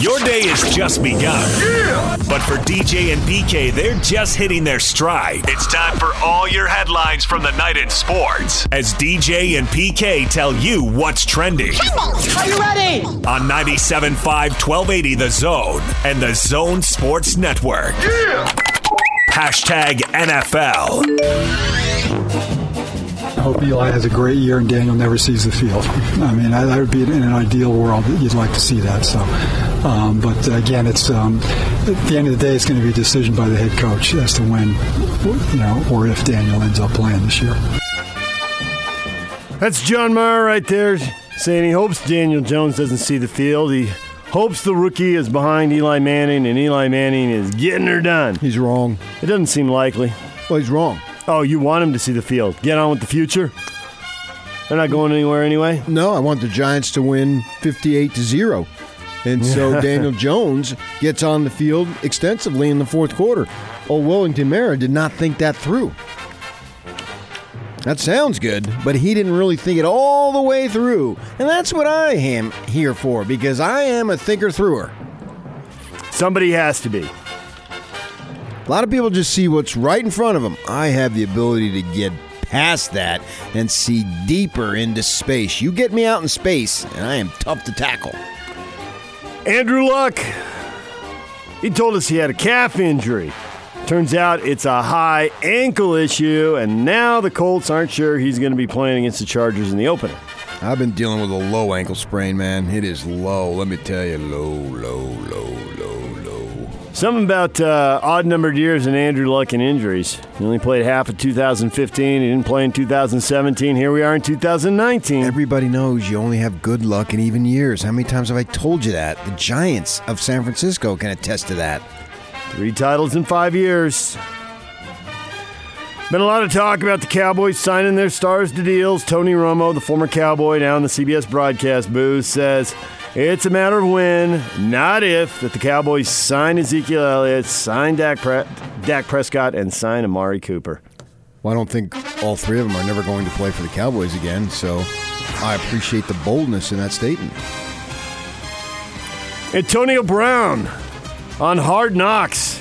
Your day has just begun. Yeah! But for DJ and PK, they're just hitting their stride. It's time for all your headlines from the night in sports as DJ and PK tell you what's trending. Are you ready? On 97.5 1280 The Zone and The Zone Sports Network. Yeah! Hashtag NFL. I hope Eli has a great year and Daniel never sees the field. I mean, that would be in an ideal world that you'd like to see that. So, um, but again, it's um, at the end of the day, it's going to be a decision by the head coach as to when, you know, or if Daniel ends up playing this year. That's John Mara right there saying he hopes Daniel Jones doesn't see the field. He hopes the rookie is behind Eli Manning and Eli Manning is getting her done. He's wrong. It doesn't seem likely. Well, he's wrong. Oh, you want him to see the field. Get on with the future? They're not going anywhere anyway. No, I want the Giants to win 58 to 0. And so Daniel Jones gets on the field extensively in the fourth quarter. Oh, Wellington Mara did not think that through. That sounds good, but he didn't really think it all the way through. And that's what I am here for because I am a thinker througher. Somebody has to be. A lot of people just see what's right in front of them. I have the ability to get past that and see deeper into space. You get me out in space, and I am tough to tackle. Andrew Luck. He told us he had a calf injury. Turns out it's a high ankle issue, and now the Colts aren't sure he's going to be playing against the Chargers in the opener. I've been dealing with a low ankle sprain, man. It is low. Let me tell you, low, low, low. Something about uh, odd numbered years and Andrew Luck and injuries. He only played half of 2015. He didn't play in 2017. Here we are in 2019. Everybody knows you only have good luck in even years. How many times have I told you that? The Giants of San Francisco can attest to that. Three titles in five years. Been a lot of talk about the Cowboys signing their stars to deals. Tony Romo, the former Cowboy now in the CBS broadcast booth, says it's a matter of when, not if, that the Cowboys sign Ezekiel Elliott, sign Dak, Pre- Dak Prescott, and sign Amari Cooper. Well, I don't think all three of them are never going to play for the Cowboys again, so I appreciate the boldness in that statement. Antonio Brown on Hard Knocks,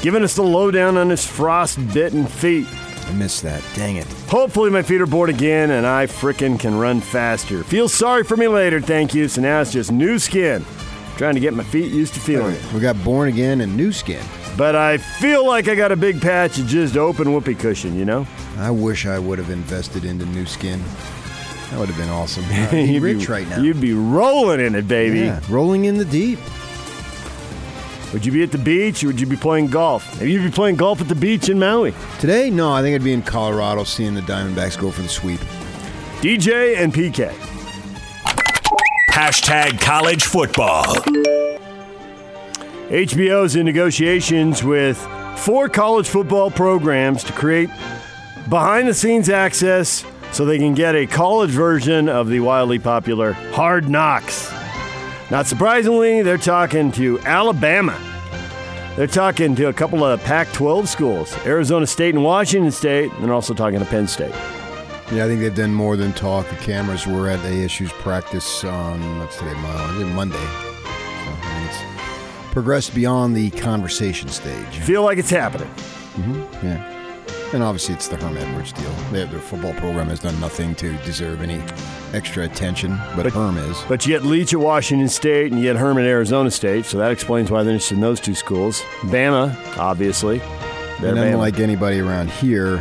giving us the lowdown on his frost-bitten feet. I missed that. Dang it. Hopefully my feet are bored again and I frickin' can run faster. Feel sorry for me later, thank you. So now it's just new skin. Trying to get my feet used to feeling it. We got born again and new skin. But I feel like I got a big patch of just open whoopee cushion, you know? I wish I would have invested into new skin. That would have been awesome. Be You'd rich be, right now. You'd be rolling in it, baby. Yeah, rolling in the deep. Would you be at the beach or would you be playing golf? Maybe you'd be playing golf at the beach in Maui. Today, no, I think I'd be in Colorado seeing the Diamondbacks go for the sweep. DJ and PK. Hashtag college football. HBO's in negotiations with four college football programs to create behind the scenes access so they can get a college version of the wildly popular Hard Knocks. Not surprisingly, they're talking to Alabama. They're talking to a couple of Pac 12 schools, Arizona State and Washington State, and they're also talking to Penn State. Yeah, I think they've done more than talk. The cameras were at ASU's practice on what's today, Monday. Monday. So, I mean, it's progressed beyond the conversation stage. Feel like it's happening. Mm-hmm, yeah. And obviously, it's the Herm Edwards deal. Their, their football program has done nothing to deserve any extra attention, but, Herm is. But yet Leach at Washington State and yet Herman at Arizona State, so that explains why they're interested in those two schools. Bama, obviously. They're And Bama. unlike anybody around here,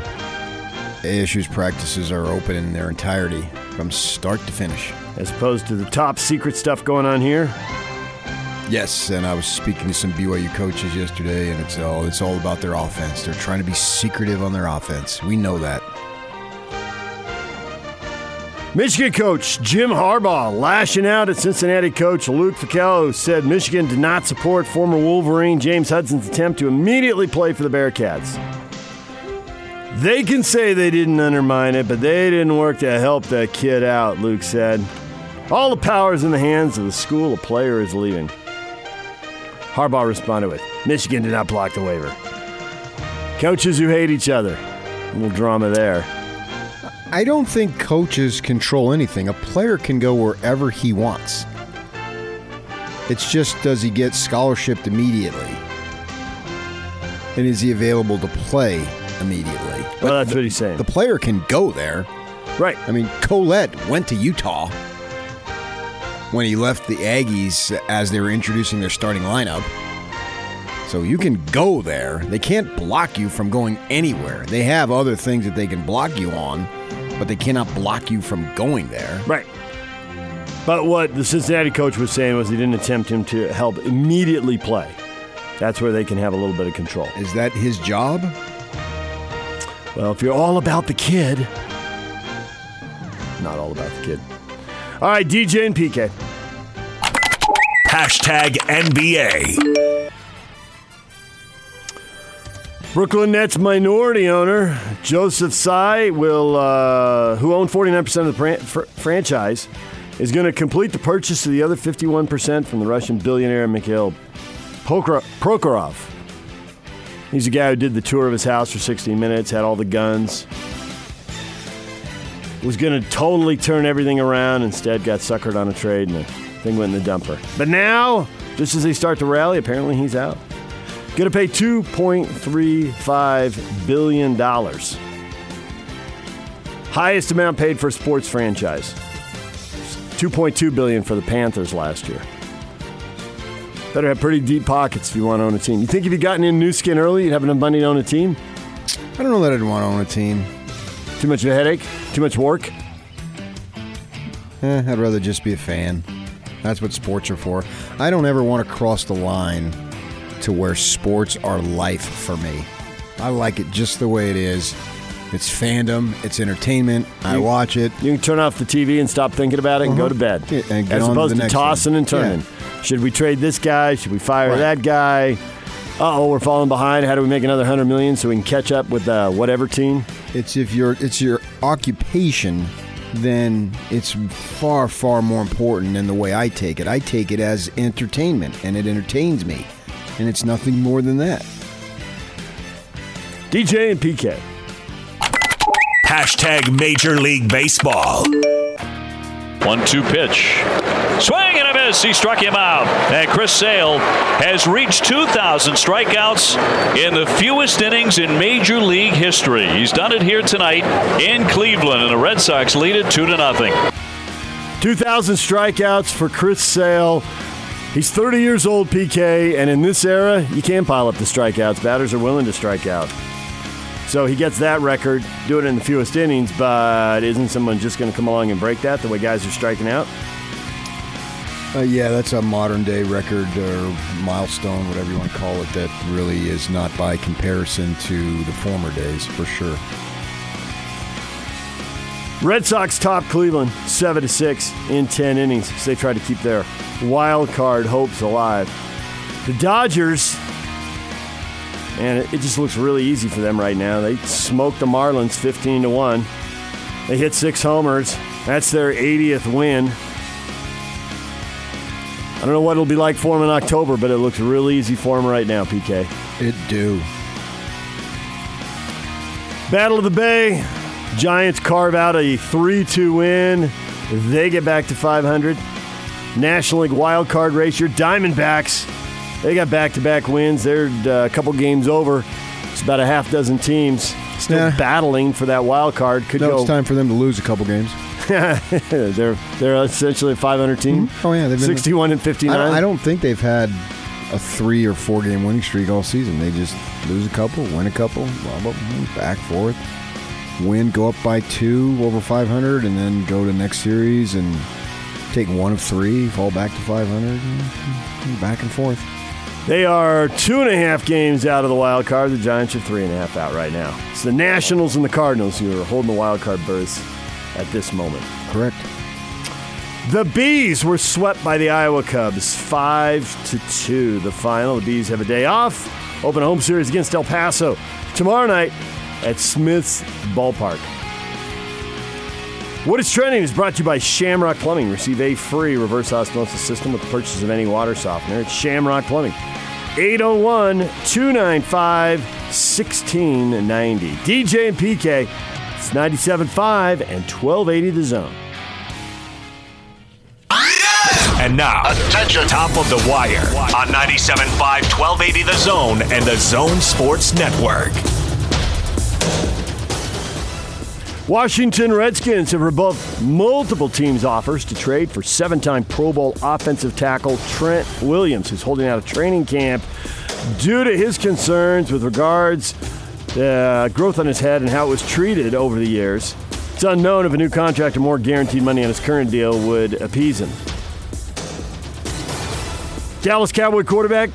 ASU's practices are open in their entirety from start to finish. As opposed to the top secret stuff going on here. Yes, and I was speaking to some BYU coaches yesterday, and it's all it's all about their offense. They're trying to be secretive on their offense. We know that. Michigan coach Jim Harbaugh lashing out at Cincinnati coach Luke Fickell, who said Michigan did not support former Wolverine James Hudson's attempt to immediately play for the Bearcats. They can say they didn't undermine it, but they didn't work to help that kid out, Luke said. All the power is in the hands of the school a player is leaving. Harbaugh responded with, Michigan did not block the waiver. Coaches who hate each other. A little drama there. I don't think coaches control anything. A player can go wherever he wants. It's just does he get scholarshiped immediately? And is he available to play immediately? Well, that's what he's saying. The player can go there. right. I mean, Colette went to Utah when he left the Aggies as they were introducing their starting lineup. So you can go there. They can't block you from going anywhere. They have other things that they can block you on, but they cannot block you from going there. Right. But what the Cincinnati coach was saying was he didn't attempt him to help immediately play. That's where they can have a little bit of control. Is that his job? Well, if you're all about the kid, not all about the kid. All right, DJ and PK. Hashtag NBA. Brooklyn Nets minority owner Joseph Tsai will, uh, who owned 49% of the fr- franchise, is going to complete the purchase of the other 51% from the Russian billionaire Mikhail Prokhorov. He's a guy who did the tour of his house for 60 minutes, had all the guns, was going to totally turn everything around, instead got suckered on a trade and the thing went in the dumper. But now, just as they start to rally, apparently he's out. Going to pay $2.35 billion. Highest amount paid for a sports franchise. 2.2 billion for the Panthers last year. Better have pretty deep pockets if you want to own a team. You think if you gotten in new skin early, you'd have enough money to own a team? I don't know that I'd want to own a team. Too much of a headache? Too much work? Eh, I'd rather just be a fan. That's what sports are for. I don't ever want to cross the line to where sports are life for me. I like it just the way it is. It's fandom, it's entertainment. I watch it. You can turn off the TV and stop thinking about it and go to bed. Yeah, As to opposed the to tossing one. and turning. Should we trade this guy? Should we fire Right. that guy? Uh oh, we're falling behind. How do we make another hundred million so we can catch up with uh, whatever team? It's if your it's your occupation, then it's far far more important than the way I take it. I take it as entertainment, and it entertains me, and it's nothing more than that. DJ and PK. Hashtag Major League Baseball. One two pitch. Swing and a miss. He struck him out. And Chris Sale has reached 2,000 strikeouts in the fewest innings in Major League history. He's done it here tonight in Cleveland, and the Red Sox lead it 2 to nothing. 2,000 strikeouts for Chris Sale. He's 30 years old, PK, and in this era, you can pile up the strikeouts. Batters are willing to strike out. So he gets that record, do it in the fewest innings, but isn't someone just going to come along and break that the way guys are striking out? Uh, yeah, that's a modern day record or milestone, whatever you want to call it. That really is not by comparison to the former days, for sure. Red Sox top Cleveland 7 to 6 in 10 innings they try to keep their wild card hopes alive. The Dodgers, man, it, it just looks really easy for them right now. They smoked the Marlins 15 to 1. They hit six homers. That's their 80th win. I don't know what it'll be like for them in October, but it looks really easy for them right now, PK. It do. Battle of the Bay. Giants carve out a 3 2 win. They get back to 500. National League wild card race. Your Diamondbacks, they got back to back wins. They're uh, a couple games over. It's about a half dozen teams still Yeah. battling for that wild card. Could No, go. it's time for them to lose a couple games. they're they're essentially a 500 team. Oh yeah, they've been 61 and I 59. don't, I don't think they've had a three or four game winning streak all season. They just lose a couple, win a couple, blah, blah, blah, back forth, win, go up by two over 500, and then go to next series and take one of three, fall back to 500, and back and forth. They are two and a half games out of the wild card. The Giants are three and a half out right now. It's the Nationals and the Cardinals who are holding the wild card berths at this moment. Correct. The Bees were swept by the Iowa Cubs, five to two. The final. The Bees have a day off. Open a home series against El Paso tomorrow night at Smith's Ballpark. What is trending is brought to you by Shamrock Plumbing. Receive a free reverse osmosis system with the purchase of any water softener. It's Shamrock Plumbing. 801 295 1690. DJ and PK. It's 97.5 and 1280 the zone. And now, Attention. top of the wire on 97.5 1280 The Zone and The Zone Sports Network. Washington Redskins have rebuffed multiple teams' offers to trade for seven time Pro Bowl offensive tackle Trent Williams, who's holding out a training camp due to his concerns with regards to uh, growth on his head and how it was treated over the years. It's unknown if a new contract or more guaranteed money on his current deal would appease him. Dallas Cowboy quarterback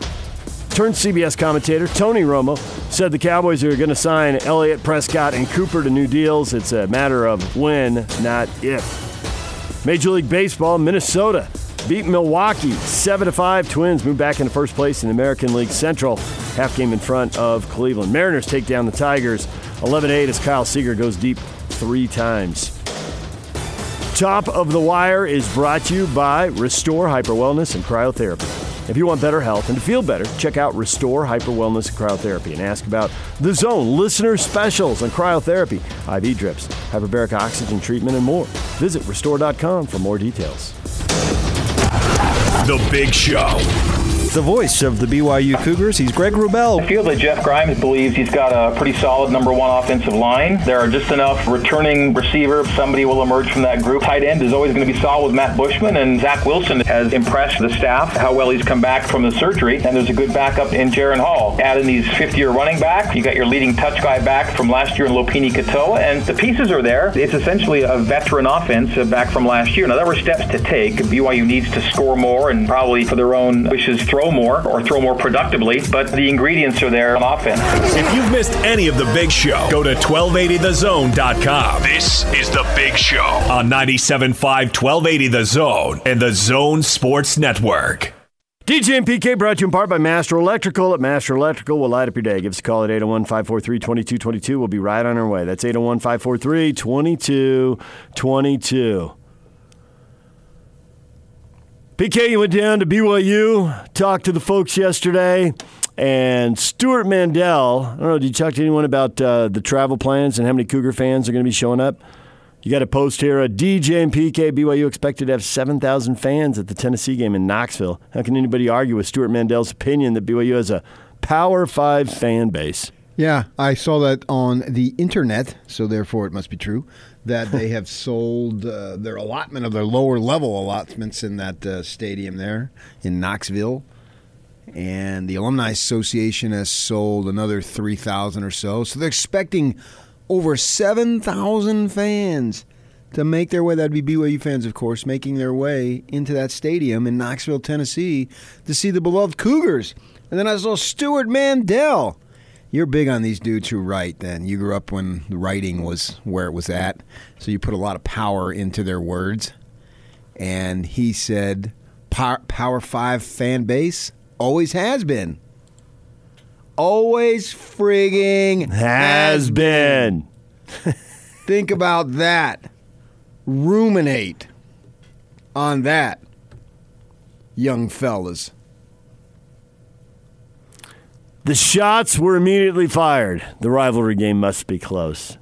turned CBS commentator Tony Romo said the Cowboys are going to sign Elliott, Prescott, and Cooper to new deals. It's a matter of when, not if. Major League Baseball, Minnesota beat Milwaukee 7 to 5. Twins move back into first place in the American League Central, half game in front of Cleveland. Mariners take down the Tigers 11 8 as Kyle Seager goes deep three times. Top of the Wire is brought to you by Restore Hyper Wellness and Cryotherapy. If you want better health and to feel better, check out Restore Hyper Wellness and Cryotherapy and ask about the Zone listener specials on cryotherapy, IV drips, hyperbaric oxygen treatment, and more. Visit restore.com for more details. The Big Show. The voice of the BYU Cougars, he's Greg Wrubell. I feel that Jeff Grimes believes he's got a pretty solid number one offensive line. There are just enough returning receiver. Somebody will emerge from that group. Tight end is always going to be solid with Matt Bushman, and Zach Wilson has impressed the staff how well he's come back from the surgery. And there's a good backup in Jaren Hall. Add in these fifth-year running back. You got your leading touch guy back from last year in Lopini Katoa, and the pieces are there. It's essentially a veteran offense back from last year. Now there were steps to take. BYU needs to score more and probably for their own wishes throw more or throw more productively, but the ingredients are there on offense. If you've missed any of The Big Show, go to 1280thezone.com. This is The Big Show on 97.5 1280 The Zone and The Zone Sports Network. DJ and PK brought to you in part by Master Electrical. At Master Electrical, we'll light up your day. Give us a call at 801 543 2222. We'll be right on our way. That's 801 543 2222. PK, you went down to BYU, talked to the folks yesterday, and Stewart Mandel. I don't know, did you talk to anyone about uh, the travel plans and how many Cougar fans are going to be showing up? You got a post here. A DJ and PK BYU expected to have 7,000 fans at the Tennessee game in Knoxville. How can anybody argue with Stewart Mandel's opinion that BYU has a Power 5 fan base? Yeah, I saw that on the internet, so therefore it must be true that they have sold uh, their allotment of their lower level allotments in that uh, stadium there in Knoxville. And the Alumni Association has sold another 3,000 or so. So they're expecting over 7,000 fans to make their way. That'd be BYU fans, of course, making their way into that stadium in Knoxville, Tennessee to see the beloved Cougars. And then I saw Stewart Mandel. You're big on these dudes who write, then. You grew up when writing was where it was at, so you put a lot of power into their words. And he said, Power, Power 5 fan base always has been. Always frigging Has been. Think about that. Ruminate on that, young fellas. The shots were immediately fired. The rivalry game must be close.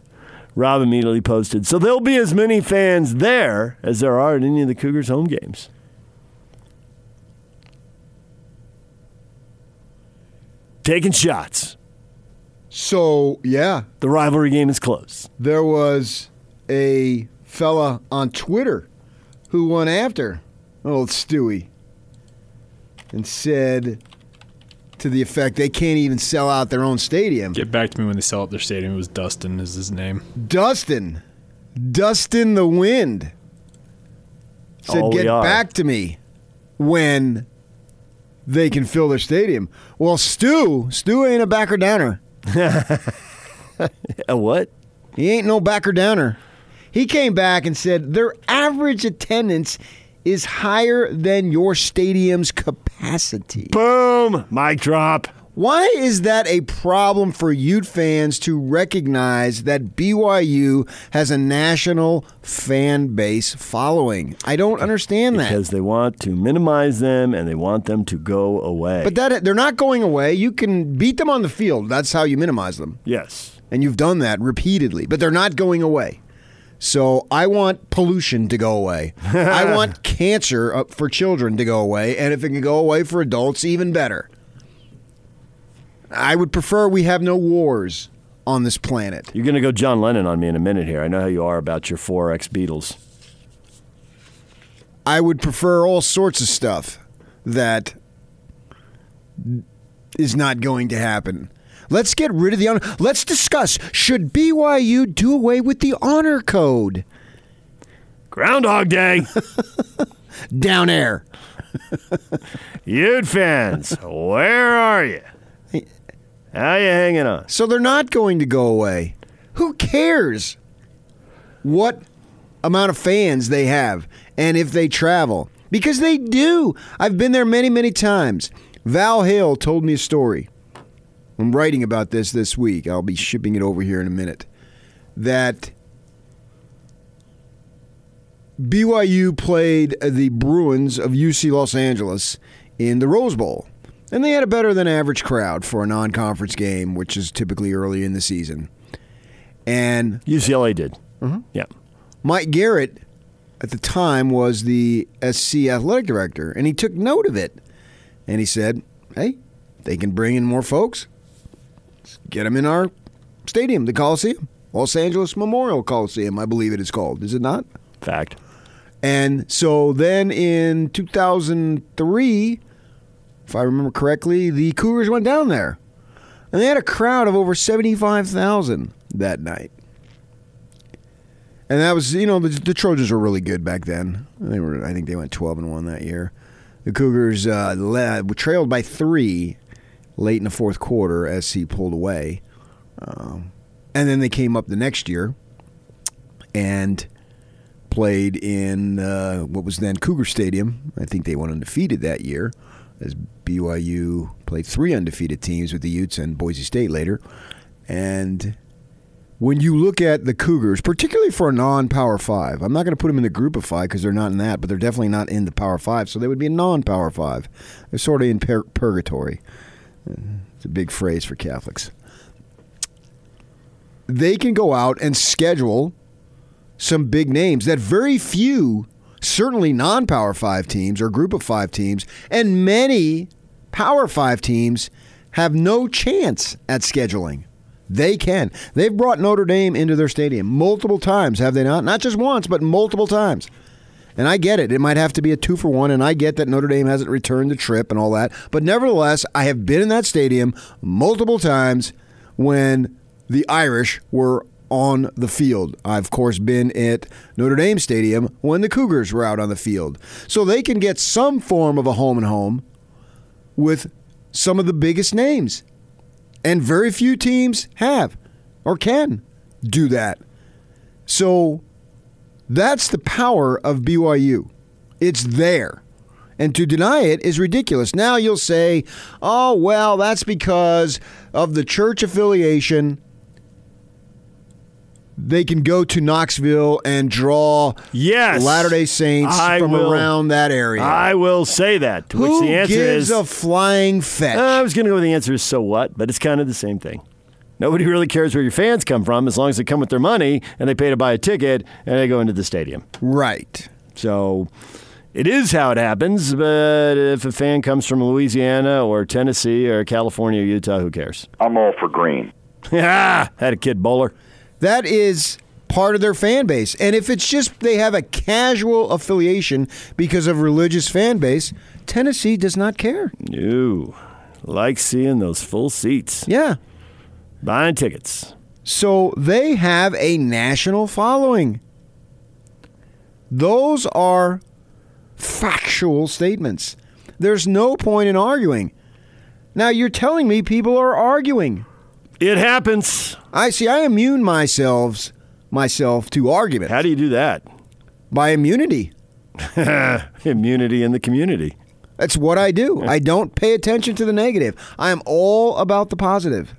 Rob immediately posted. So there'll be as many fans there as there are at any of the Cougars' home games. Taking shots. So, yeah, The rivalry game is close. there was a fella on Twitter who went after old Stewie and said to the effect they can't even sell out their own stadium. Get back to me when they sell out their stadium. It was Dustin, is his name. Dustin, Dustin the Wind said, Oh, "Get back to me when they can fill their stadium." Well, Stu, Stu ain't a backer downer. A what? He ain't no backer downer. He came back and said their average attendance is higher than your stadium's capacity. Boom! Mic drop. Why is that a problem for Ute fans to recognize that BYU has a national fan base following? I don't understand that. Because they want to minimize them and they want them to go away. But that they're not going away. You can beat them on the field. That's how you minimize them. yes. And you've done that repeatedly, but they're not going away. So I want pollution to go away. I want cancer uh, for children to go away, and if it can go away for adults, even better. I would prefer we have no wars on this planet. You're going to go John Lennon on me in a minute here. I know how you are about your 4X Beatles. I would prefer all sorts of stuff that is not going to happen. Let's get rid of the honor. Let's discuss should BYU do away with the honor code? Groundhog Day. Down air. Ute fans, where are you? How you hanging on? So they're not going to go away. Who cares what amount of fans they have and if they travel? Because they do. I've been there many, many times. Val Hale told me a story. I'm writing about this this week. I'll be shipping it over here in a minute. That BYU played the Bruins of UC Los Angeles in the Rose Bowl. And they had a better than average crowd for a non conference game, which is typically early in the season. And UCLA did. Mm-hmm. Yeah. Mike Garrett at the time was the SC athletic director, and he took note of it. And he said, hey, they can bring in more folks. Get them in our stadium, the Coliseum, Los Angeles Memorial Coliseum, I believe it is called. Is it not? Fact. And so then in 2003, if I remember correctly, the Cougars went down there. And they had a crowd of over 75,000 that night. And that was, you know, the, the, Trojans were really good back then. They were, I think they went 12 and 1 that year. The Cougars uh, led, trailed by three late in the fourth quarter as he pulled away. Um, and then they came up the next year and played in uh, what was then Cougar Stadium. I think they went undefeated that year as BYU played three undefeated teams with the Utes and Boise State later. And when you look at the Cougars, particularly for a non-power five, I'm not going to put them in the group of five because they're not in that, but they're definitely not in the power five, so they would be a non-power five. They're sort of in pur- purgatory. It's a big phrase for Catholics. They can go out and schedule some big names that very few certainly non power five teams or group of five teams, and many power five teams have no chance at scheduling. They can. They've brought Notre Dame into their stadium multiple times, have they not? Not just once, but multiple times. And I get it. It might have to be a two for one, and I get that Notre Dame hasn't returned the trip and all that. But nevertheless, I have been in that stadium multiple times when the Irish were on the field. I've, of course, been at Notre Dame Stadium when the Cougars were out on the field. So they can get some form of a home and home with some of the biggest names. And very few teams have or can do that. So that's the power of BYU. It's there. And to deny it is ridiculous. Now you'll say, oh, well, that's because of the church affiliation they can go to Knoxville and draw yes, Latter Day Saints I from will, around that area. I will say that. To Who which the answer gives is a flying fetch. I was going to go with the answer is so what, but it's kind of the same thing. Nobody really cares where your fans come from as long as they come with their money and they pay to buy a ticket and they go into the stadium. Right. So it is how it happens, but if a fan comes from Louisiana or Tennessee or California or Utah, who cares? I'm all for green. Yeah, had a kid bowler. That is part of their fan base. And if it's just they have a casual affiliation because of religious fan base, Tennessee does not care. No. Like seeing those full seats. Yeah. Buying tickets. So they have a national following. Those are factual statements. There's no point in arguing. Now you're telling me people are arguing. It happens. I see. I immune myself myself to argument. How do you do that? By immunity. immunity in the community. That's what I do. I don't pay attention to the negative. I am all about the positive.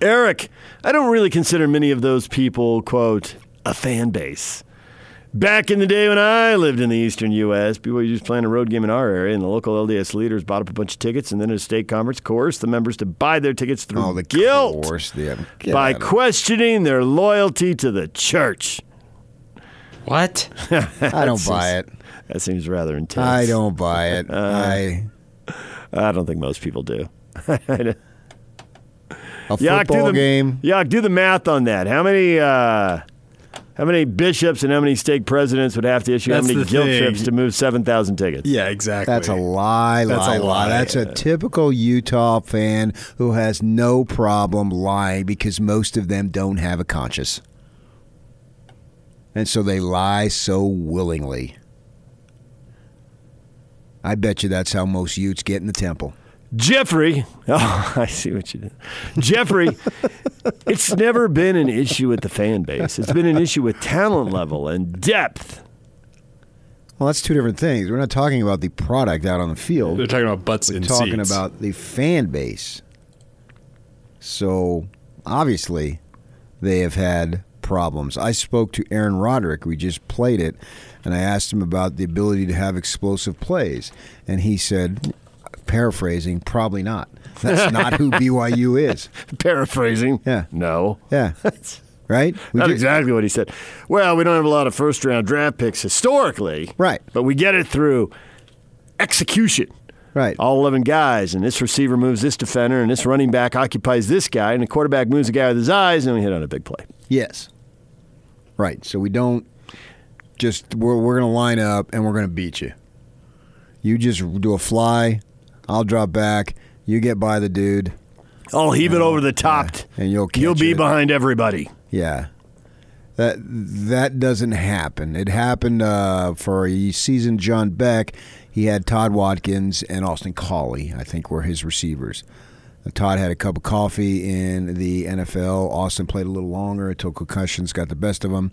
Eric, I don't really consider many of those people, quote, a fan base. Back in the day when I lived in the eastern U.S., BYU was playing a road game in our area, and the local LDS leaders bought up a bunch of tickets, and then at a state conference coerced the members to buy their tickets through oh, the guilt course, by questioning their loyalty to the church. What? I don't buy it. That seems rather intense. I don't buy it. Uh, I I don't think most people do. a Yak, do football the, game. Yak, do the math on that. How many uh, how many bishops and how many stake presidents would have to issue That's how many the guilt thing. trips to move seven thousand tickets? Yeah, exactly. That's a lie, That's lie, a lie. lie. That's a typical Utah fan who has no problem lying because most of them don't have a conscience. And so they lie so willingly. I bet you that's how most Utes get in the temple. Jeffrey, oh, I see what you did. Jeffrey, it's never been an issue with the fan base. It's been an issue with talent level and depth. Well, that's two different things. We're not talking about the product out on the field. They're talking about butts We're in talking seats. about the fan base. So obviously, they have had problems. I spoke to Aaron Roderick. We just played it, and I asked him about the ability to have explosive plays, and he said, paraphrasing, probably not. That's not who BYU is. Paraphrasing. Yeah. No. Yeah. Right? We Not ju- exactly what he said. Well, we don't have a lot of first round draft picks historically. Right. But we get it through execution. Right. All 11 guys, and this receiver moves this defender, and this running back occupies this guy, and the quarterback moves the guy with his eyes, and we hit on a big play. Yes. Right. So we don't just we're we're gonna line up and we're gonna beat you. You just do a fly, I'll drop back, you get by the dude, I'll heave it over the top, and you'll you'll be it. behind everybody. Yeah. That that doesn't happen. It happened uh, for a season. John Beck, he had Todd Watkins and Austin Collie. I think were his receivers. Uh, Todd had a cup of coffee in the NFL. Austin played a little longer until concussions got the best of him,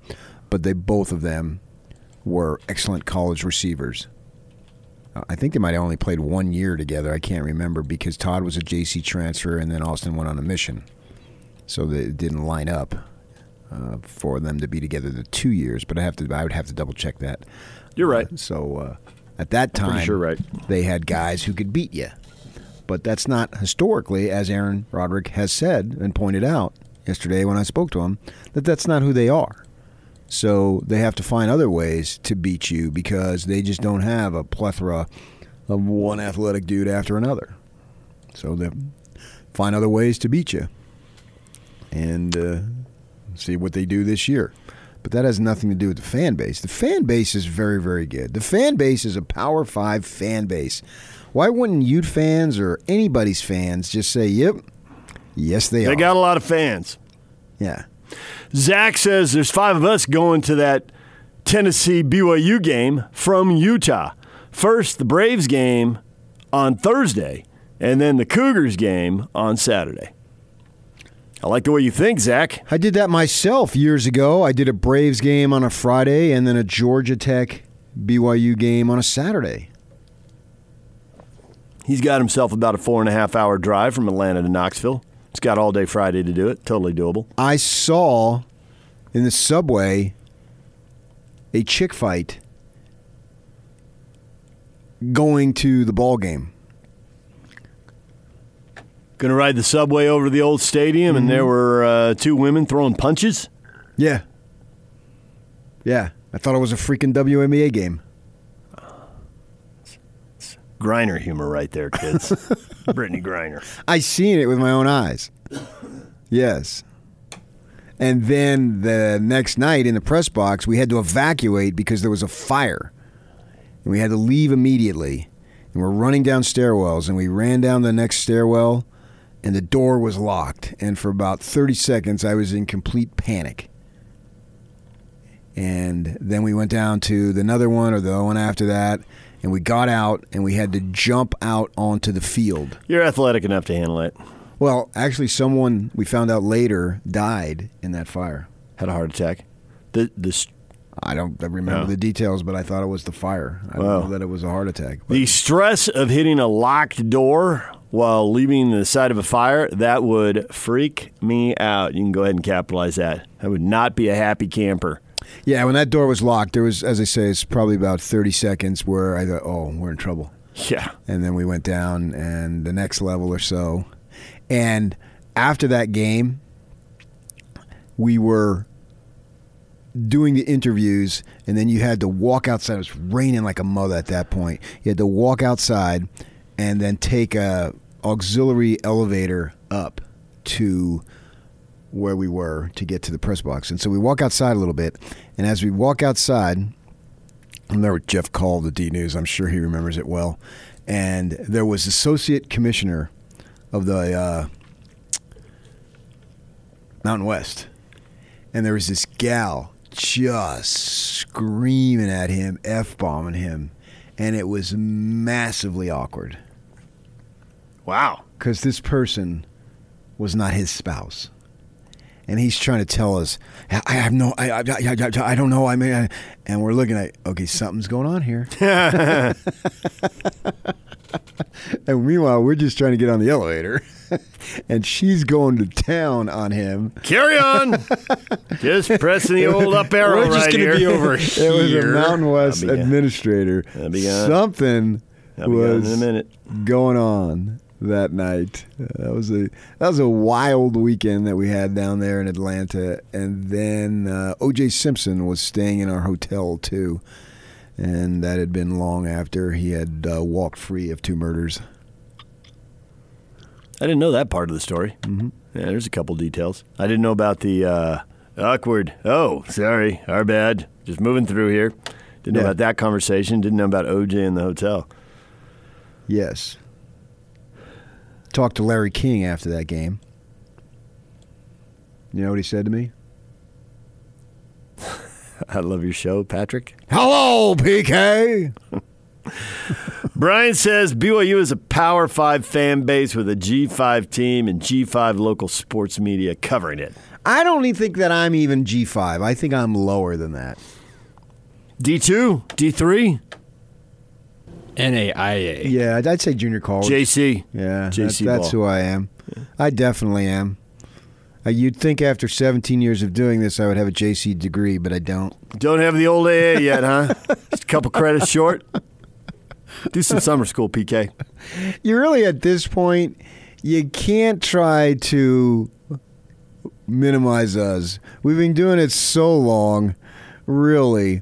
but they both of them were excellent college receivers. Uh, I think they might have only played one year together. I can't remember because Todd was a JC transfer and then Austin went on a mission, so they it didn't line up uh, for them to be together the two years. But I have to, I would have to double check that. You're right. So uh, at that time, sure right. they had guys who could beat you. But that's not historically, as Aaron Roderick has said and pointed out yesterday when I spoke to him, that that's not who they are. So they have to find other ways to beat you because they just don't have a plethora of one athletic dude after another. So they find other ways to beat you and uh, see what they do this year. But that has nothing to do with the fan base. The fan base is very, very good. The fan base is a Power Five fan base. Why wouldn't Ute fans or anybody's fans just say, "Yep, yes, they, They are"? They got a lot of fans. yeah. Zach says there's five of us going to that Tennessee BYU game from Utah. First, the Braves game on Thursday, and then the Cougars game on Saturday. I like the way you think, Zach. I did that myself years ago. I did a Braves game on a Friday and then a Georgia Tech BYU game on a Saturday. He's got himself about a four and a half hour drive from Atlanta to Knoxville. He's got all day Friday to do it. Totally doable. I saw in the subway a chick fight going to the ball game. Going to ride the subway over to the old stadium, and there were uh, two women throwing punches. Yeah. Yeah. I thought it was a freaking WNBA game. Griner humor right there, kids. Brittney Griner. I seen it with my own eyes. Yes. And then the next night in the press box, we had to evacuate because there was a fire. And we had to leave immediately. And we're running down stairwells, and we ran down the next stairwell, and the door was locked. And for about 30 seconds, I was in complete panic. And then we went down to the another one or the one after that, and we got out, and we had to jump out onto the field. You're athletic enough to handle it. Well, actually, someone we found out later died in that fire. Had a heart attack. The the I don't remember Oh. the details, but I thought it was the fire. I Wow. don't know that it was a heart attack. But the stress of hitting a locked door while leaving the side of a fire that would freak me out. You can go ahead and capitalize that. I would not be a happy camper. Yeah, when that door was locked, there was, as I say, it's probably about 30 seconds where I thought, oh, we're in trouble. Yeah. And then we went down and the next level or so. And after that game, we were doing the interviews, and then you had to walk outside. It was raining like a mother at that point. You had to walk outside and then take a auxiliary elevator up to where we were to get to the press box. And so we walk outside a little bit, and as we walk outside, I remember Jeff called the D News. I'm sure he remembers it well. And there was associate commissioner of the uh, Mountain West, and there was this gal just screaming at him, f bombing him, and it was massively awkward Wow. because this person was not his spouse. And he's trying to tell us, I I have no, I, I, I, I- I don't know. I mean, I, and we're looking at, okay, something's going on here. and meanwhile, we're just trying to get on the elevator, and she's going to town on him. Carry on. Just pressing the old up arrow We're just right gonna here. be over It was a. Mountain West I'll be- administrator. I'll be gone. Something I'll be gone in a was minute. going on that night. That was a that was a wild weekend that we had down there in Atlanta, and then uh, O.J. Simpson was staying in our hotel too, and that had been long after he had uh, walked free of two murders. I didn't know that part of the story. Mm-hmm. Yeah, there's a couple details. I didn't know about the uh, awkward. Oh, sorry, our bad. Just moving through here. Didn't know about that conversation. Didn't know about OJ in the hotel. Yes. Talked to Larry King after that game. You know what he said to me? I love your show, Patrick. Hello, PK. Brian says BYU is a Power Five fan base with a G5 team and G5 local sports media covering it. I don't even think that I'm even G5. I think I'm lower than that. D2, D3, NAIA. Yeah, I'd- I'd say junior college. JC. yeah, JC that- that's who I am. I definitely am. Uh, you'd think after 17 years of doing this, I would have a JC degree, but I don't. Don't have the old AA yet, huh? Just a couple credits short. Do some summer school, PK. You really, at this point, you can't try to minimize us. We've been doing it so long. Really,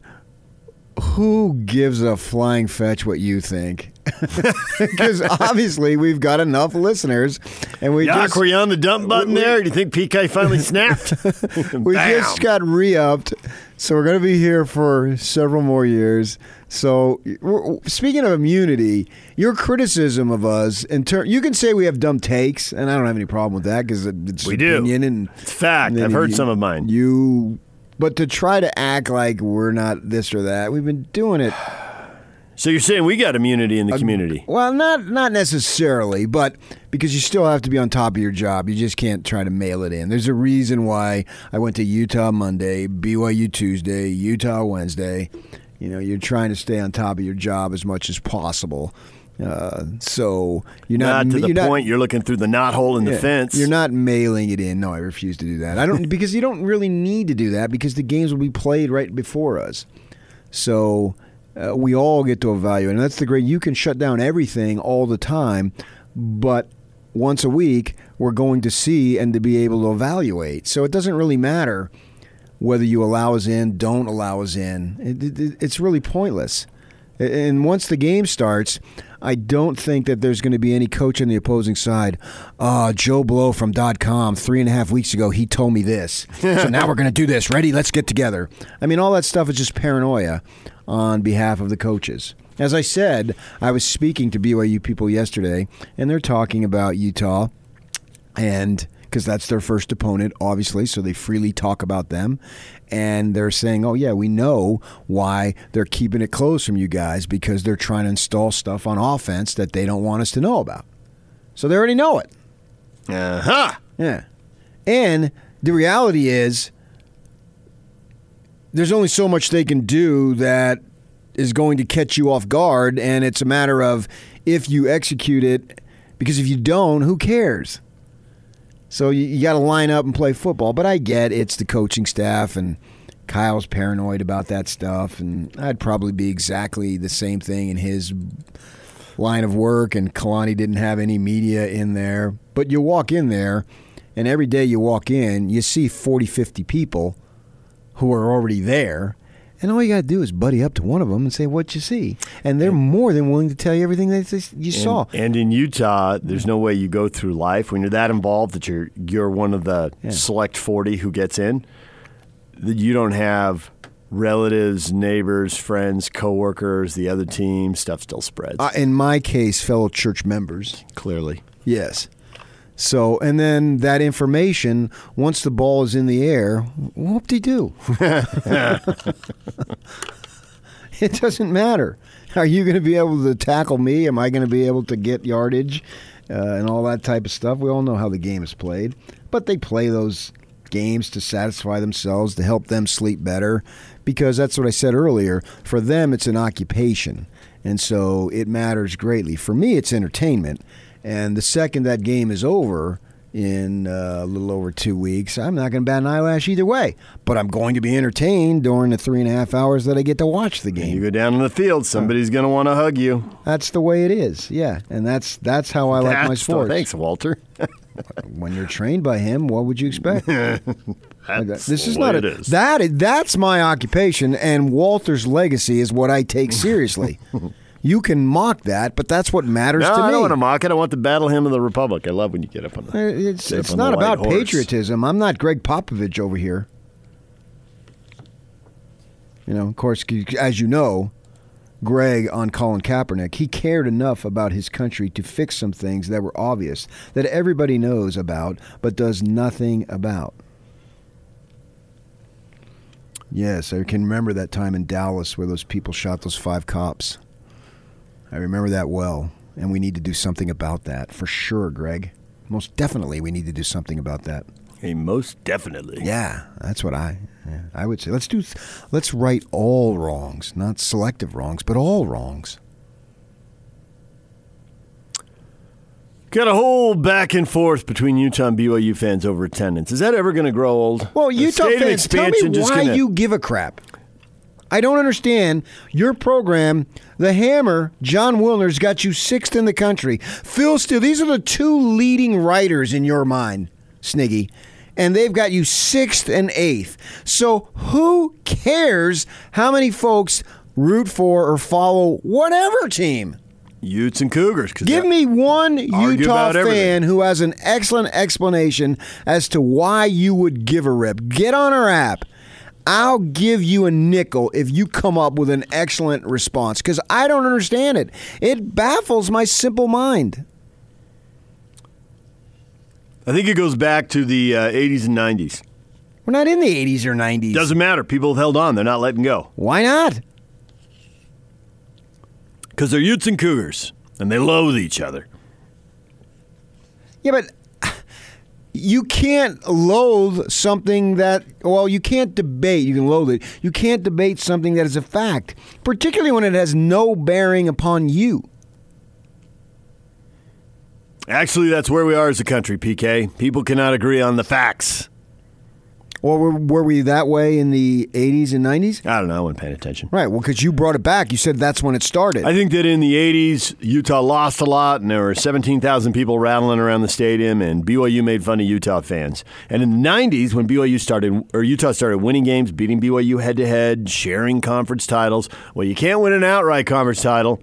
who gives a flying fetch what you think? Because obviously we've got enough listeners, and we Yak, just were you on the dump button we- there? Do you think PK finally snapped? we Bam. just got re-upped, so we're going to be here for several more years. So, speaking of immunity, your criticism of us, in ter- you can say we have dumb takes, and I don't have any problem with that because it's We do. opinion and It's fact. I've heard you- some of mine. You, but to try to act like we're not this or that, we've been doing it. So you're saying we got immunity in the um, community? Well, not not necessarily, but because you still have to be on top of your job. You just can't try to mail it in. There's a reason why I went to Utah Monday, BYU Tuesday, Utah Wednesday. You know, you're trying to stay on top of your job as much as possible. Uh, so you're not, Not to the you're not- point you're looking through the knot hole in the fence. You're not mailing it in. No, I refuse to do that. I don't because you don't really need to do that because the games will be played right before us. So uh, we all get to evaluate, and that's the great. You can shut down everything all the time, but once a week we're going to see and to be able to evaluate. So it doesn't really matter whether you allow us in, don't allow us in. It, it, it's really pointless. And once the game starts, I don't think that there's going to be any coach on the opposing side. Uh, Joe Blow from .com three and a half weeks ago, he told me this. so now we're going to do this. Ready? Let's get together. I mean, all that stuff is just paranoia on behalf of the coaches. As I said, I was speaking to BYU people yesterday, and they're talking about Utah and because that's their first opponent, obviously, so they freely talk about them. And they're saying, oh, yeah, we know why they're keeping it close from you guys because they're trying to install stuff on offense that they don't want us to know about. So they already know it. Uh huh. Yeah. And the reality is, there's only so much they can do that is going to catch you off guard. And it's a matter of if you execute it, because if you don't, who cares? So you, you got to line up and play football. But I get it's the coaching staff, and Kyle's paranoid about that stuff. And I'd probably be exactly the same thing in his line of work, and Kalani didn't have any media in there. But you walk in there, and every day you walk in, you see 40, 50 people who are already there. And all you got to do is buddy up to one of them and say what you see, and they're more than willing to tell you everything that you saw. And, and in Utah, there's no way you go through life when you're that involved that you're you're one of the Yeah. select 40 who gets in. That you don't have relatives, neighbors, friends, coworkers, the other team. Stuff still spreads. Uh, in my case, fellow church members. clearly. Yes. So, and then that information, once the ball is in the air, whoop de do. it doesn't matter. Are you going to be able to tackle me? Am I going to be able to get yardage uh, and all that type of stuff? We all know how the game is played, but they play those games to satisfy themselves, to help them sleep better, because that's what I said earlier. For them, it's an occupation, and so it matters greatly. For me, it's entertainment. And the second that game is over in uh, a little over two weeks, I'm not going to bat an eyelash either way. But I'm going to be entertained during the three and a half hours that I get to watch the game. You go down in the field, somebody's going to want to hug you. That's the way it is. Yeah, and that's that's how I like my That's the- sports. Thanks, Walter. When you're trained by him, what would you expect? That's this is not a, it is. that. That's my occupation, and Walter's legacy is what I take seriously. you can mock that, but that's what matters No, to me. I don't want to mock it. I want the battle hymn of the Republic. I love when you get up on the. It's it's on not about horse. patriotism. I'm not Gregg Popovich over here. You know, of course, as you know, Greg on Colin Kaepernick, he cared enough about his country to fix some things that were obvious that everybody knows about but does nothing about. Yes, I can remember that time in Dallas where those people shot those five cops. I remember that well, and we need to do something about that for sure, Greg. Most definitely, we need to do something about that. Hey, most definitely. Yeah, that's what I yeah, I would say. Let's do let's right all wrongs, not selective wrongs, but all wrongs. Got a whole back and forth between Utah and BYU fans over attendance. Is that ever going to grow old? Well, The Utah fans, tell me why gonna- you give a crap. I don't understand. Your program, The Hammer, Jon Wilner's got you sixth in the country. Phil Steele, these are the two leading writers in your mind, Sniggy. And they've got you sixth and eighth. So who cares how many folks root for or follow whatever team? Utes and Cougars. Give me one Utah fan who has an excellent explanation as to why you would give a rip. Get on our app. I'll give you a nickel if you come up with an excellent response because I don't understand it. It baffles my simple mind. I think it goes back to the uh, 80s and 90s. We're not in the 80s or 90s. Doesn't matter. People have held on. They're not letting go Why not? because they're Utes and Cougars, and they loathe each other. Yeah, but you can't loathe something that, well, you can't debate. You can loathe it. You can't debate something that is a fact, particularly when it has no bearing upon you. Actually, that's where we are as a country, PK. People cannot agree on the facts. Or were, were we that way in the 80s and 90s? I don't know. I wasn't paying attention. Right. Well, because you brought it back. You said that's when it started. I think that in the 80s, Utah lost a lot, and there were 17,000 people rattling around the stadium, and BYU made fun of Utah fans. And in the 90s, when BYU started, or Utah started winning games, beating BYU head to head, sharing conference titles, well, you can't win an outright conference title.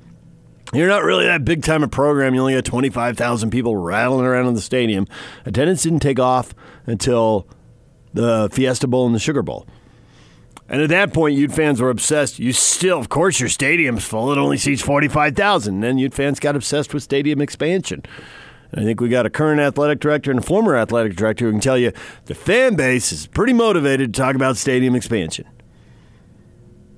You're not really that big time a program. You only got 25,000 people rattling around in the stadium. Attendance didn't take off until the Fiesta Bowl and the Sugar Bowl. And at that point, Ute fans were obsessed. You still, of course, your stadium's full. It only seats 45,000. Then Ute fans got obsessed with stadium expansion. And I think we got a current athletic director and a former athletic director who can tell you the fan base is pretty motivated to talk about stadium expansion.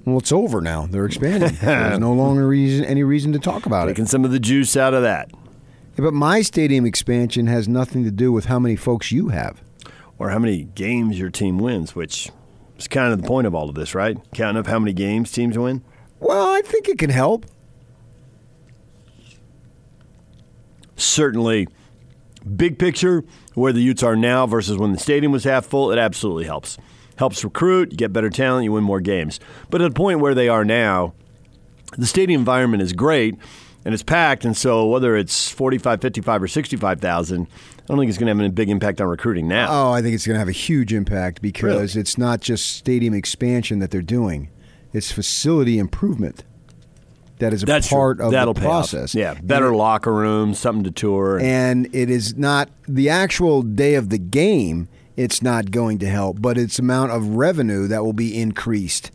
well, it's over now. They're expanding. There's no longer reason, any reason to talk about it. Taking some of the juice out of that. Yeah, but my stadium expansion has nothing to do with how many folks you have. Or how many games your team wins, which is kind of the point of all of this, right? Counting up how many games teams win. Well, I think it can help. certainly big picture where the Utes are now versus when the stadium was half full, it absolutely helps. Helps recruit, you get better talent, you win more games. But at the point where they are now, the stadium environment is great. and it's packed. And so whether it's 45, 55, or 65,000, I don't think it's going to have a big impact on recruiting now. Oh, I think it's going to have a huge impact because Really? it's not just stadium expansion that they're doing; it's facility improvement. That is a That's true. part of That'll the pay off. process. Yeah, better And- locker rooms, something to tour. and it is not the actual day of the game. It's not going to help, but it's amount of revenue that will be increased.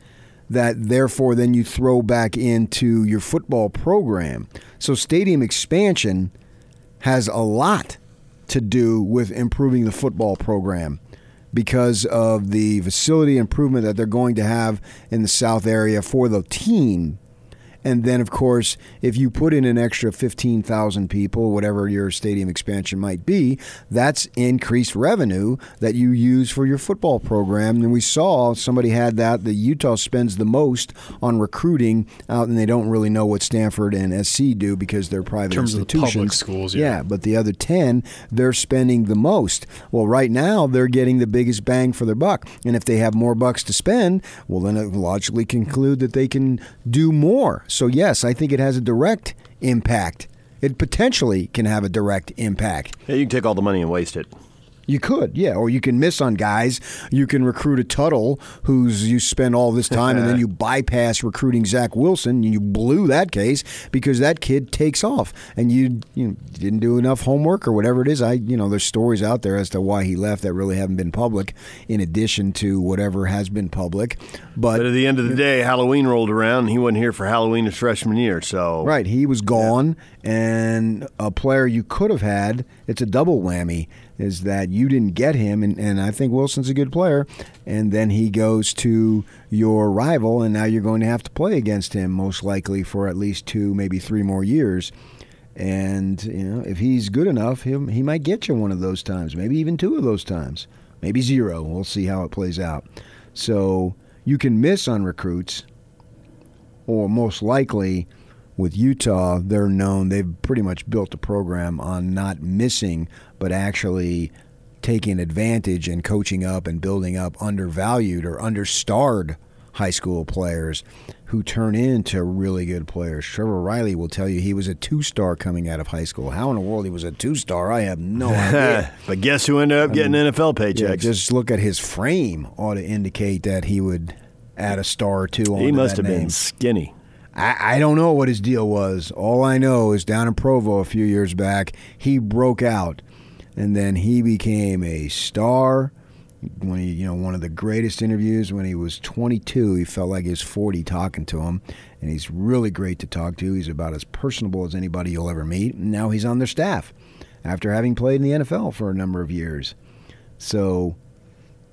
That therefore, then you throw back into your football program. So, stadium expansion has a lot to do with improving the football program because of the facility improvement that they're going to have in the South area for the team. And then, of course, if you put in an extra 15,000 people, whatever your stadium expansion might be, that's increased revenue that you use for your football program. And we saw somebody had that, that Utah spends the most on recruiting out, and they don't really know what Stanford and SC do because they're private of the public institutions. schools, yeah. but the other 10, they're spending the most. Well, right now, they're getting the biggest bang for their buck. And if they have more bucks to spend, well, then it logically conclude that they can do more. So, yes, I think it has a direct impact. It potentially can have a direct impact. yeah, you can take all the money and waste it. You could, yeah, or you can miss on guys. You can recruit a Tuttle who's you spend all this time and then you bypass recruiting Zach Wilson. And you blew that case because that kid takes off and you you know, didn't do enough homework or whatever it is. I you know there's stories out there as to why he left that really haven't been public, in addition to whatever has been public. But But at the end of the day, Halloween rolled around, and he wasn't here for Halloween his freshman year. So Right, he was gone, and a player you could have had. It's a double whammy. Is that you didn't get him, and, and I think Wilson's a good player, and then he goes to your rival, and now you're going to have to play against him most likely for at least two, maybe three more years. And you know, if he's good enough, he he might get you one of those times, maybe even two of those times, maybe zero. We'll see how it plays out. So you can miss on recruits, or most likely with Utah, they're known, they've pretty much built a program on not missing, but actually taking advantage and coaching up and building up undervalued or understarred high school players who turn into really good players. Trevor Reilly will tell you he was a two star coming out of high school. How in the world he was a two star, I have no idea. but guess who ended up getting NFL paychecks? Yeah, just look at his frame ought to indicate that he would add a star or two on he must have name. been skinny. I, I don't know what his deal was. All I know is down in Provo a few years back, he broke out, and then he became a star. When he, you know, one of the greatest interviews when he was 22, he felt like he was 40 talking to him, and he's really great to talk to. He's about as personable as anybody you'll ever meet. And now he's on their staff after having played in the NFL for a number of years. So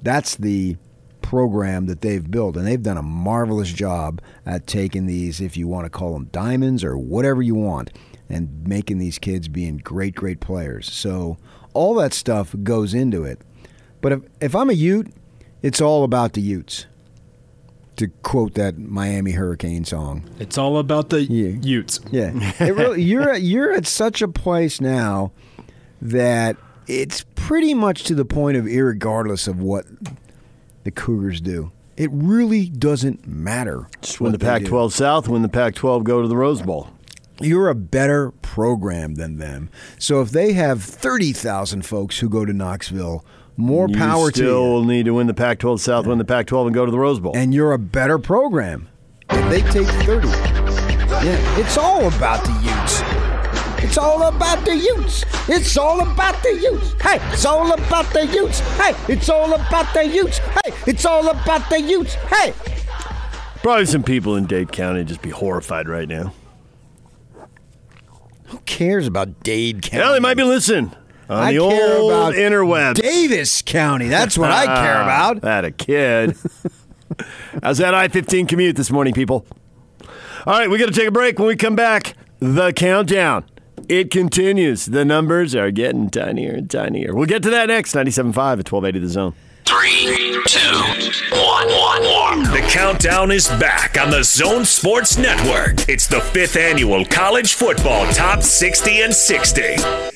that's the program that they've built, and they've done a marvelous job at taking these, if you want to call them diamonds or whatever you want, and making these kids being great, great players. So all that stuff goes into it. But if, if I'm a Ute, it's all about the Utes. To quote that Miami Hurricane song. It's all about the Yeah. Utes. Yeah, it really, you're at- you're at such a place now that it's pretty much to the point of irregardless of what the Cougars do. It really doesn't matter. Just win the what they do. Pac-12 South, win the Pac-12, go to the Rose Bowl. You're a better program than them. So if they have thirty thousand folks who go to Knoxville, more power you to you. still need to win the Pac-12 South, win the Pac-12, and go to the Rose Bowl. and you're a better program. If they take 30. Yeah, it's all about the Utes. It's all about the Utes. It's all about the Utes. Hey, it's all about the Utes. Hey, it's all about the Utes. Hey, it's all about the Utes. Hey. Probably some people in Dade County just be horrified right now. Who cares about Dade County? Hell, they might be listening on I the care old about interwebs. Davis County. That's what I care about. That a kid. How's that I-15 commute this morning, people? All right, we got to take a break. When we come back, the countdown. It continues. The numbers are getting tinier and tinier. We'll get to that next. 97.5 at 1280 The Zone. Three, two, one, one, one. Countdown is back on the Zone Sports Network. It's the fifth annual College Football Top 60 and 60.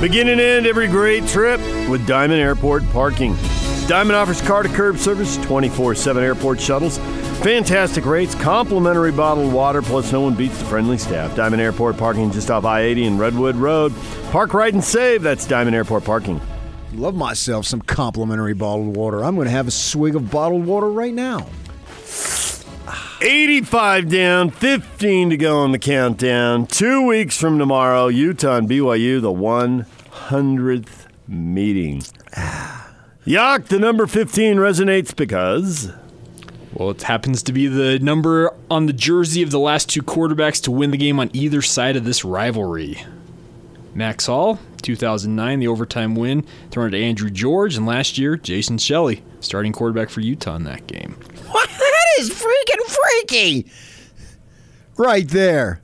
Begin and end every great trip with Diamond Airport Parking. Diamond offers car to curb service, 24 7 airport shuttles, fantastic rates, complimentary bottled water, plus no one beats the friendly staff. Diamond Airport Parking just off I 80 and Redwood Road. Park right and save. That's Diamond Airport Parking. Love myself some complimentary bottled water. I'm going to have a swig of bottled water right now. 85 down, 15 to go on the countdown. Two weeks from tomorrow, Utah and BYU, the 100th meeting. Yak, the number 15 resonates because. Well, it happens to be the number on the jersey of the last two quarterbacks to win the game on either side of this rivalry. Max Hall, 2009, the overtime win, thrown to Andrew George, and last year, Jason Shelley, starting quarterback for Utah in that game. What? That is freaking freaky. Right there.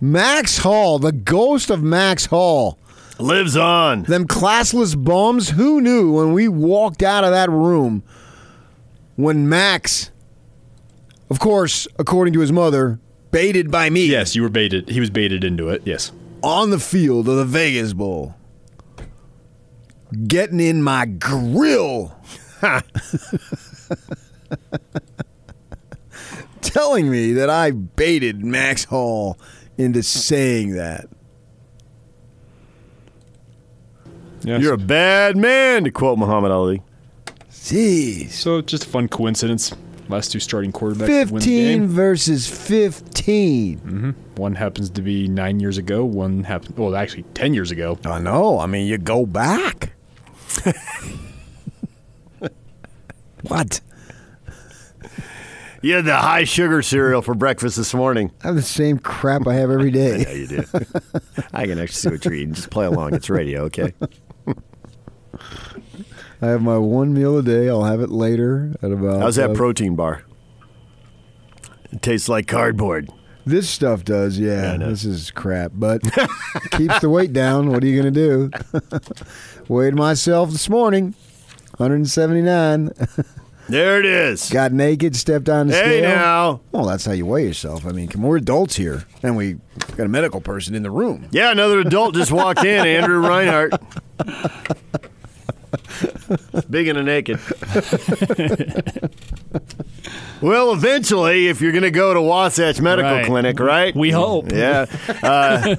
Max Hall, the ghost of Max Hall. Lives on. Them classless bums, who knew when we walked out of that room when Max, of course, according to his mother, baited by me. Yes, you were baited. He was baited into it. Yes. On the field of the Vegas Bowl. Getting in my grill. Telling me that I baited Max Hall into saying that. Yes. You're a bad man, to quote Muhammad Ali. Jeez. So just a fun coincidence. Last two starting quarterbacks to win the 15 game. versus 15. hmm One happens to be nine years ago. One happened, well, actually, 10 years ago. I know. I mean, you go back. what? You had the high sugar cereal for breakfast this morning. I have the same crap I have every day. Yeah, you do. I can actually see what you're eating. Just play along. It's radio, okay? I have my one meal a day. I'll have it later at about. How's that uh, protein bar? It tastes like cardboard. This stuff does, yeah. Yeah, this is crap, but keeps the weight down. What are you going to do? Weighed myself this morning, 179. There it is. Got naked, stepped on the Hey, scale. now. Well, that's how you weigh yourself. I mean, come, we're adults here, and we got a medical person in the room. Yeah, another adult just walked in, Andrew Reinhardt. Big and a naked. well, eventually, if you're going to go to Wasatch Medical Right. Clinic, right? We hope. Yeah. Uh,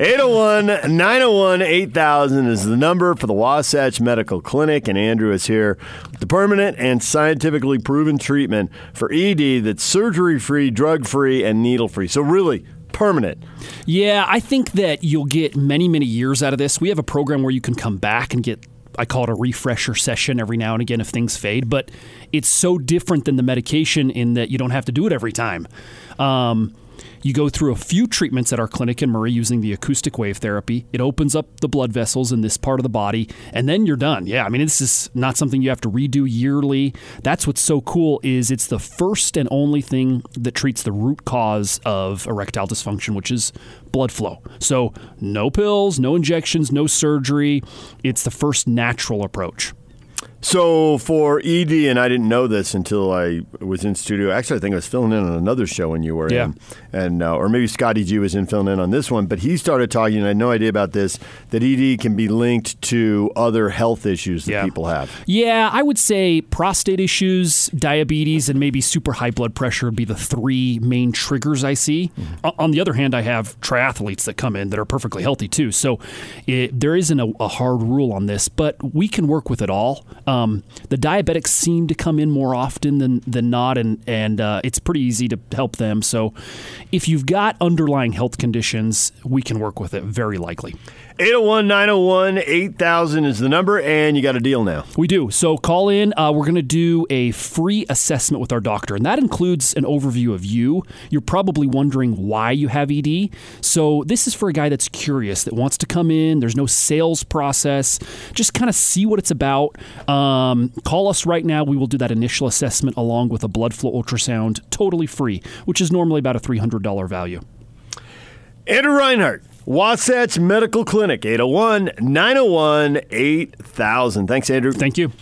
801 901 8000 is the number for the Wasatch Medical Clinic, and Andrew is here with the permanent and scientifically proven treatment for ED that's surgery free, drug free, and needle free. So, really, permanent. Yeah, I think that you'll get many, many years out of this. We have a program where you can come back and get, I call it a refresher session every now and again if things fade, but it's so different than the medication in that you don't have to do it every time. Um, you go through a few treatments at our clinic in Murray using the acoustic wave therapy. It opens up the blood vessels in this part of the body, and then you're done. Yeah, I mean this is not something you have to redo yearly. That's what's so cool is it's the first and only thing that treats the root cause of erectile dysfunction, which is blood flow. So no pills, no injections, no surgery. It's the first natural approach. So for ED, and I didn't know this until I was in studio. Actually, I think I was filling in on another show when you were Yeah. in, and uh, or maybe Scotty G was in filling in on this one. But he started talking, and I had no idea about this. That ED can be linked to other health issues that Yeah. people have. Yeah, I would say prostate issues, diabetes, and maybe super high blood pressure would be the three main triggers I see. O- On the other hand, I have triathletes that come in that are perfectly healthy too. So it, there isn't a, a hard rule on this, but we can work with it all. Um, the diabetics seem to come in more often than, than not, and, and uh, it's pretty easy to help them. So if you've got underlying health conditions, we can work with it very likely. 801 901 8000 is the number, and you got a deal now. We do. So call in. Uh, we're going to do a free assessment with our doctor, and that includes an overview of you. You're probably wondering why you have ED. So this is for a guy that's curious, that wants to come in. There's no sales process. Just kind of see what it's about. Um, call us right now. We will do that initial assessment along with a blood flow ultrasound, totally free, which is normally about a $300 value. Andrew Reinhardt, Wasatch Medical Clinic, 801 901 8000. Thanks, Andrew. Thank you.